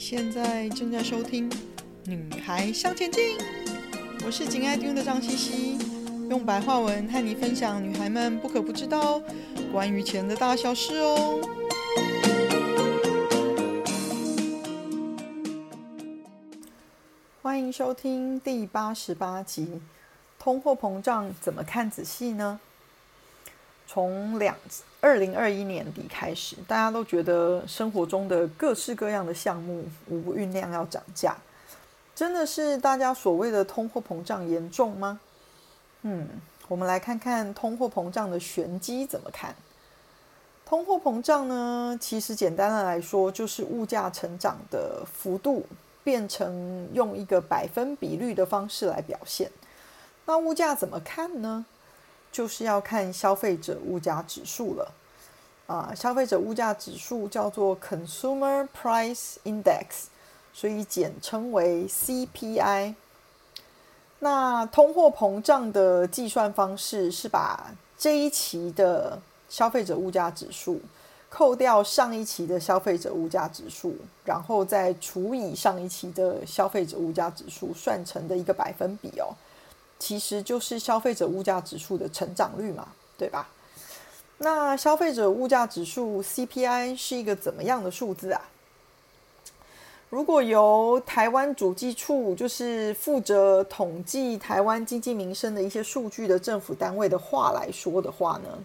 现在正在收听《女孩向前进》，我是紧爱听的张茜茜，用白话文和你分享女孩们不可不知道关于钱的大小事哦。欢迎收听第八十八集：通货膨胀怎么看仔细呢？从两二零二一年底开始，大家都觉得生活中的各式各样的项目无不酝酿要涨价，真的是大家所谓的通货膨胀严重吗？嗯，我们来看看通货膨胀的玄机怎么看。通货膨胀呢，其实简单的来说，就是物价成长的幅度变成用一个百分比率的方式来表现。那物价怎么看呢？就是要看消费者物价指数了，啊，消费者物价指数叫做 Consumer Price Index，所以简称为 CPI。那通货膨胀的计算方式是把这一期的消费者物价指数扣掉上一期的消费者物价指数，然后再除以上一期的消费者物价指数，算成的一个百分比哦。其实就是消费者物价指数的成长率嘛，对吧？那消费者物价指数 CPI 是一个怎么样的数字啊？如果由台湾主计处，就是负责统计台湾经济民生的一些数据的政府单位的话来说的话呢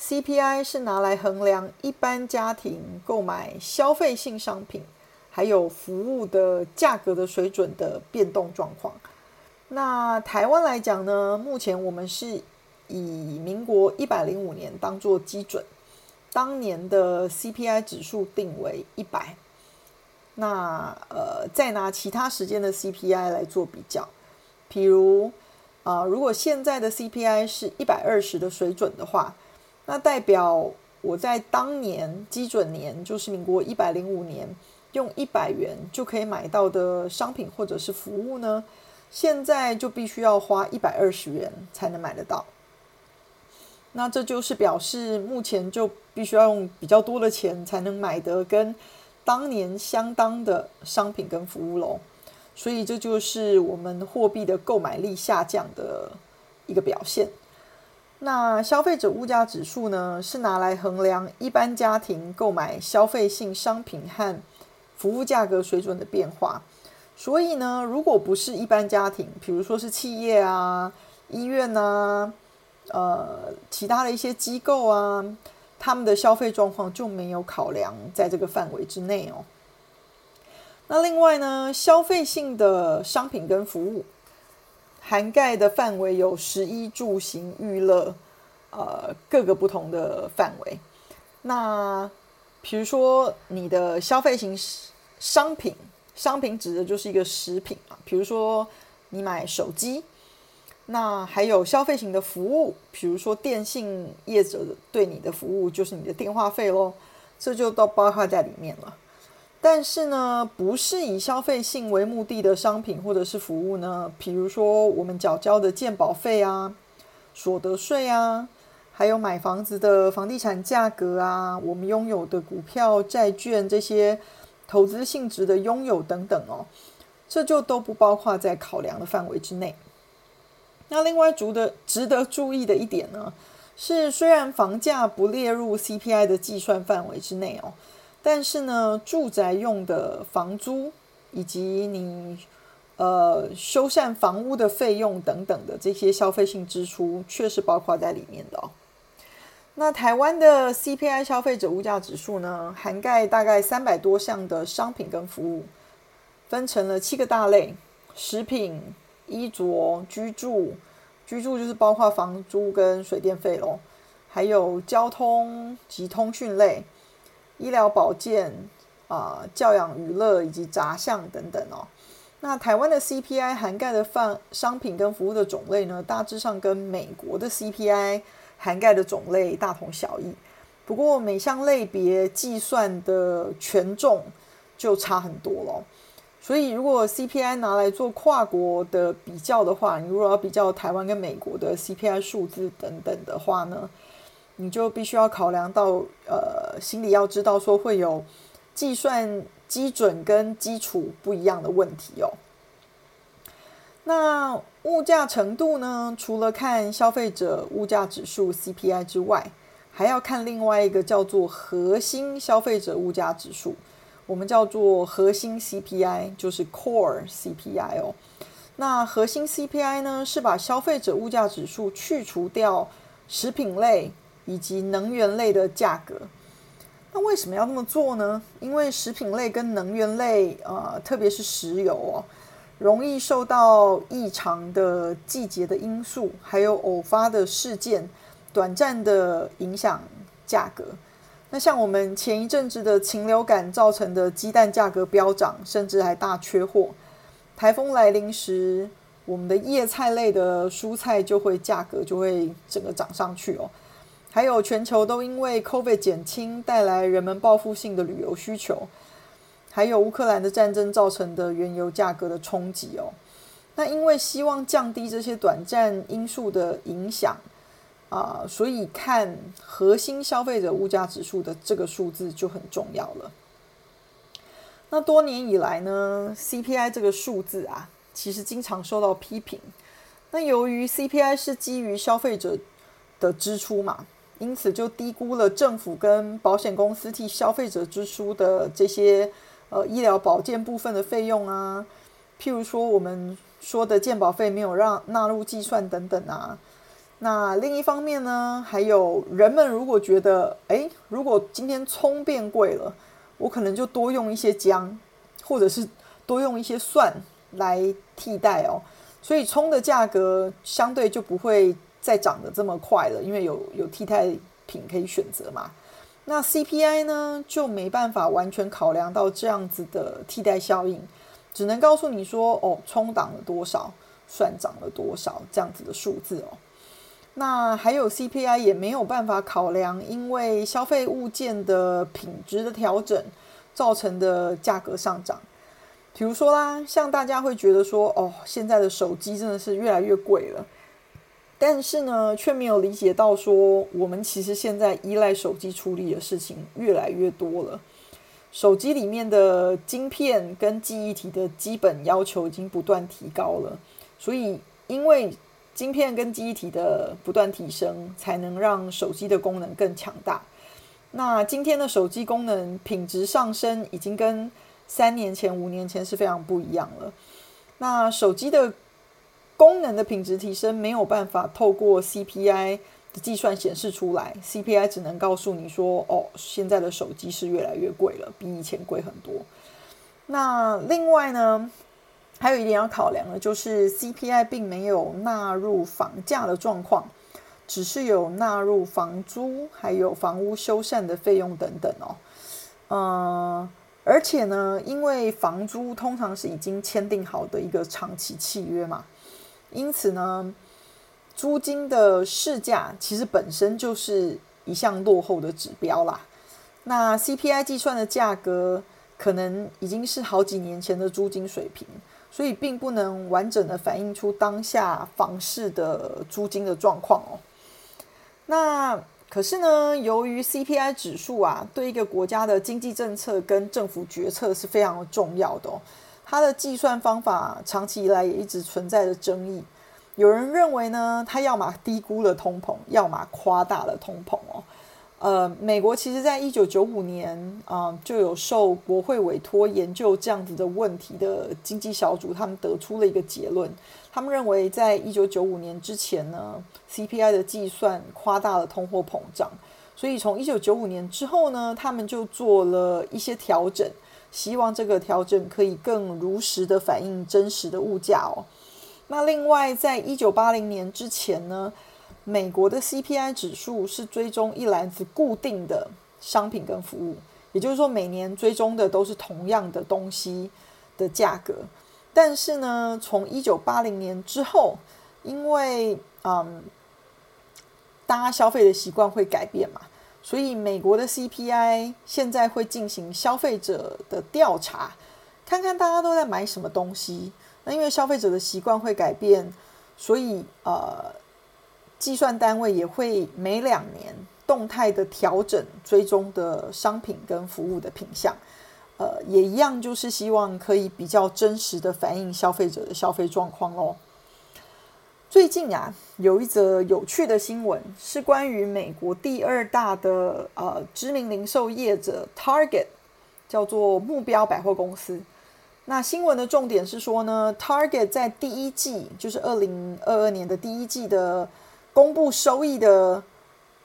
，CPI 是拿来衡量一般家庭购买消费性商品还有服务的价格的水准的变动状况。那台湾来讲呢，目前我们是以民国一百零五年当做基准，当年的 CPI 指数定为一百。那呃，再拿其他时间的 CPI 来做比较，譬如啊、如果现在的 CPI 是一百二十的水准的话，那代表我在当年基准年，就是民国一百零五年，用一百元就可以买到的商品或者是服务呢，现在就必须要花一百二十元才能买得到，那这就是表示目前就必须要用比较多的钱才能买得跟当年相当的商品跟服务喽，所以这就是我们货币的购买力下降的一个表现。那消费者物价指数呢，是拿来衡量一般家庭购买消费性商品和服务价格水准的变化。所以呢，如果不是一般家庭，比如说是企业啊、医院啊、呃，其他的一些机构啊，他们的消费状况就没有考量在这个范围之内哦。那另外呢，消费性的商品跟服务涵盖的范围有食衣住行娱乐，呃，各个不同的范围。那比如说你的消费型商品。商品指的就是一个食品啊，比如说你买手机，那还有消费型的服务，比如说电信业者对你的服务就是你的电话费喽，这就都包括在里面了。但是呢，不是以消费性为目的的商品或者是服务呢，比如说我们缴交的健保费啊、所得税啊，还有买房子的房地产价格啊，我们拥有的股票、债券这些。投资性质的拥有等等哦，这就都不包括在考量的范围之内。那另外值得值得注意的一点呢，是虽然房价不列入 CPI 的计算范围之内哦，但是呢，住宅用的房租以及你呃修缮房屋的费用等等的这些消费性支出，却是包括在里面的哦。那台湾的 CPI 消费者物价指数呢，涵盖大概三百多项的商品跟服务，分成了七个大类：食品、衣着、居住，居住就是包括房租跟水电费喽，还有交通及通讯类、医疗保健啊、教养娱乐以及杂项等等哦。那台湾的 CPI 涵盖的范商品跟服务的种类呢，大致上跟美国的 CPI。涵盖的种类大同小异，不过每项类别计算的权重就差很多了。所以，如果 CPI 拿来做跨国的比较的话，你如果要比较台湾跟美国的 CPI 数字等等的话呢，你就必须要考量到，呃，心里要知道说会有计算基准跟基础不一样的问题哦。那物价程度呢？除了看消费者物价指数 CPI 之外，还要看另外一个叫做核心消费者物价指数，我们叫做核心 CPI，就是 Core CPI 哦。那核心 CPI 呢，是把消费者物价指数去除掉食品类以及能源类的价格。那为什么要那么做呢？因为食品类跟能源类，呃，特别是石油哦。容易受到异常的季节的因素，还有偶发的事件，短暂的影响价格。那像我们前一阵子的禽流感造成的鸡蛋价格飙涨，甚至还大缺货。台风来临时，我们的叶菜类的蔬菜就会价格就会整个涨上去哦。还有全球都因为 COVID 减轻，带来人们报复性的旅游需求。还有乌克兰的战争造成的原油价格的冲击哦，那因为希望降低这些短暂因素的影响啊，所以看核心消费者物价指数的这个数字就很重要了。那多年以来呢，CPI 这个数字啊，其实经常受到批评。那由于 CPI 是基于消费者的支出嘛，因此就低估了政府跟保险公司替消费者支出的这些。呃，医疗保健部分的费用啊，譬如说我们说的健保费没有让纳入计算等等啊。那另一方面呢，还有人们如果觉得，诶，如果今天葱变贵了，我可能就多用一些姜，或者是多用一些蒜来替代哦。所以葱的价格相对就不会再涨得这么快了，因为有有替代品可以选择嘛。那 CPI 呢，就没办法完全考量到这样子的替代效应，只能告诉你说，哦，冲挡了多少，算涨了多少这样子的数字哦。那还有 CPI 也没有办法考量，因为消费物件的品质的调整造成的价格上涨。比如说啦，像大家会觉得说，哦，现在的手机真的是越来越贵了。但是呢，却没有理解到说，我们其实现在依赖手机处理的事情越来越多了。手机里面的晶片跟记忆体的基本要求已经不断提高了，所以因为晶片跟记忆体的不断提升，才能让手机的功能更强大。那今天的手机功能品质上升，已经跟三年前、五年前是非常不一样了。那手机的。功能的品质提升没有办法透过 CPI 的计算显示出来，CPI 只能告诉你说，哦，现在的手机是越来越贵了，比以前贵很多。那另外呢，还有一点要考量的，就是 CPI 并没有纳入房价的状况，只是有纳入房租还有房屋修缮的费用等等哦。嗯，而且呢，因为房租通常是已经签订好的一个长期契约嘛。因此呢，租金的市价其实本身就是一项落后的指标啦。那 CPI 计算的价格可能已经是好几年前的租金水平，所以并不能完整的反映出当下房市的租金的状况哦。那可是呢，由于 CPI 指数啊，对一个国家的经济政策跟政府决策是非常重要的哦。它的计算方法长期以来也一直存在着争议。有人认为呢，它要么低估了通膨，要么夸大了通膨哦。呃，美国其实在一九九五年啊，就有受国会委托研究这样子的问题的经济小组，他们得出了一个结论。他们认为，在一九九五年之前呢，CPI 的计算夸大了通货膨胀，所以从一九九五年之后呢，他们就做了一些调整。希望这个调整可以更如实的反映真实的物价哦。那另外，在一九八零年之前呢，美国的 CPI 指数是追踪一篮子固定的商品跟服务，也就是说，每年追踪的都是同样的东西的价格。但是呢，从一九八零年之后，因为嗯，大家消费的习惯会改变嘛。所以，美国的 CPI 现在会进行消费者的调查，看看大家都在买什么东西。那因为消费者的习惯会改变，所以呃，计算单位也会每两年动态的调整追踪的商品跟服务的品项。呃，也一样，就是希望可以比较真实的反映消费者的消费状况哦。最近啊，有一则有趣的新闻，是关于美国第二大的呃知名零售业者 Target，叫做目标百货公司。那新闻的重点是说呢，Target 在第一季，就是二零二二年的第一季的公布收益的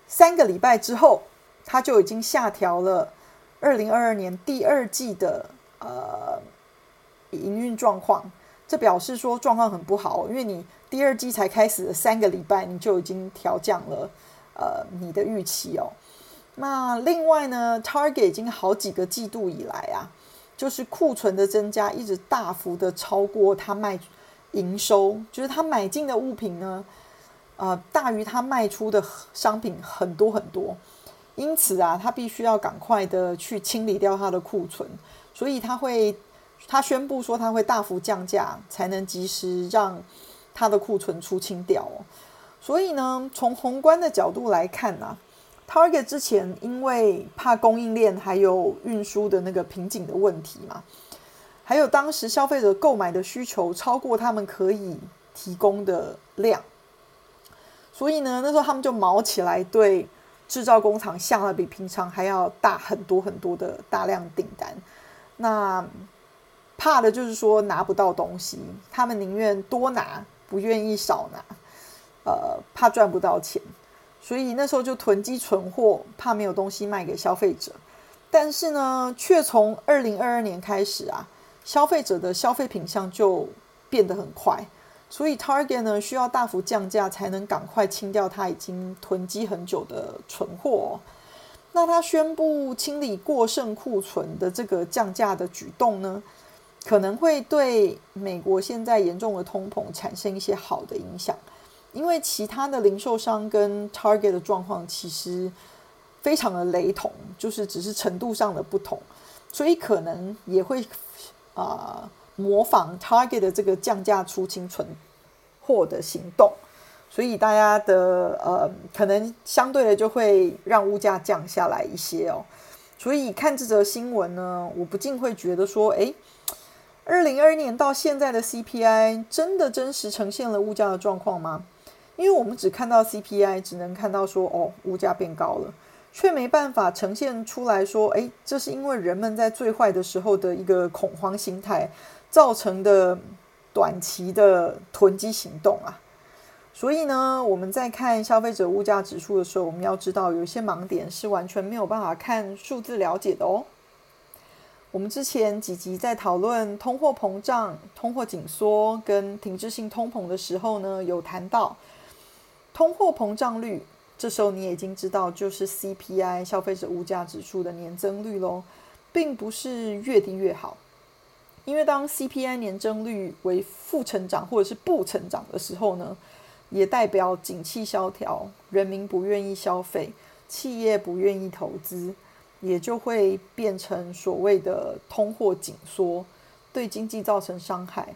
三个礼拜之后，它就已经下调了。二零二二年第二季的呃营运状况，这表示说状况很不好，因为你第二季才开始三个礼拜，你就已经调降了呃你的预期哦。那另外呢，Target 已经好几个季度以来啊，就是库存的增加一直大幅的超过他卖营收，就是他买进的物品呢，呃大于他卖出的商品很多很多。因此啊，他必须要赶快的去清理掉他的库存，所以他会，他宣布说他会大幅降价，才能及时让他的库存出清掉。所以呢，从宏观的角度来看呢，啊，Target 之前因为怕供应链还有运输的那个瓶颈的问题嘛，还有当时消费者购买的需求超过他们可以提供的量，所以呢，那时候他们就卯起来对。制造工厂下了比平常还要大很多很多的大量订单，那怕的就是说拿不到东西，他们宁愿多拿，不愿意少拿，呃，怕赚不到钱，所以那时候就囤积存货，怕没有东西卖给消费者。但是呢，却从二零二二年开始啊，消费者的消费品项就变得很快。所以 Target 呢，需要大幅降价才能赶快清掉他已经囤积很久的存货哦。那他宣布清理过剩库存的这个降价的举动呢，可能会对美国现在严重的通膨产生一些好的影响，因为其他的零售商跟 Target 的状况其实非常的雷同，就是只是程度上的不同，所以可能也会啊。模仿 Target 的这个降价出清存货的行动，所以大家的呃，可能相对的就会让物价降下来一些哦。所以看这则新闻呢，我不禁会觉得说，哎，二零二一年到现在的 CPI 真的真实呈现了物价的状况吗？因为我们只看到 CPI，只能看到说，哦，物价变高了。却没办法呈现出来说，诶，这是因为人们在最坏的时候的一个恐慌心态造成的短期的囤积行动啊。所以呢，我们在看消费者物价指数的时候，我们要知道有一些盲点是完全没有办法看数字了解的哦。我们之前几集在讨论通货膨胀、通货紧缩跟停滞性通膨的时候呢，有谈到通货膨胀率。这时候你已经知道，就是 CPI 消费者物价指数的年增率喽，并不是越低越好，因为当 CPI 年增率为负成长或者是不成长的时候呢，也代表景气萧条，人民不愿意消费，企业不愿意投资，也就会变成所谓的通货紧缩，对经济造成伤害。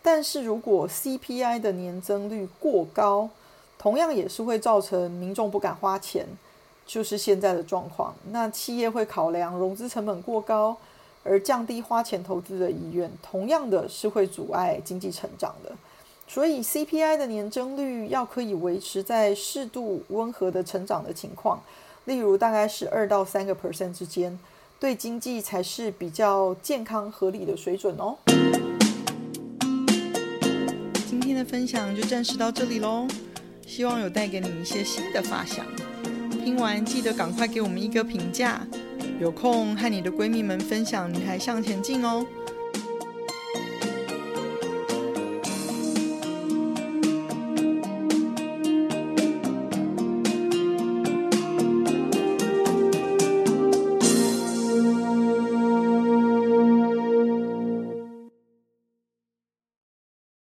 但是如果 CPI 的年增率过高，同样也是会造成民众不敢花钱，就是现在的状况。那企业会考量融资成本过高，而降低花钱投资的意愿，同样的是会阻碍经济成长的。所以 CPI 的年增率要可以维持在适度温和的成长的情况，例如大概是二到三个 percent 之间，对经济才是比较健康合理的水准哦。今天的分享就暂时到这里喽。希望有带给你一些新的发想。听完记得赶快给我们一个评价。有空和你的闺蜜们分享《女孩向前进》哦。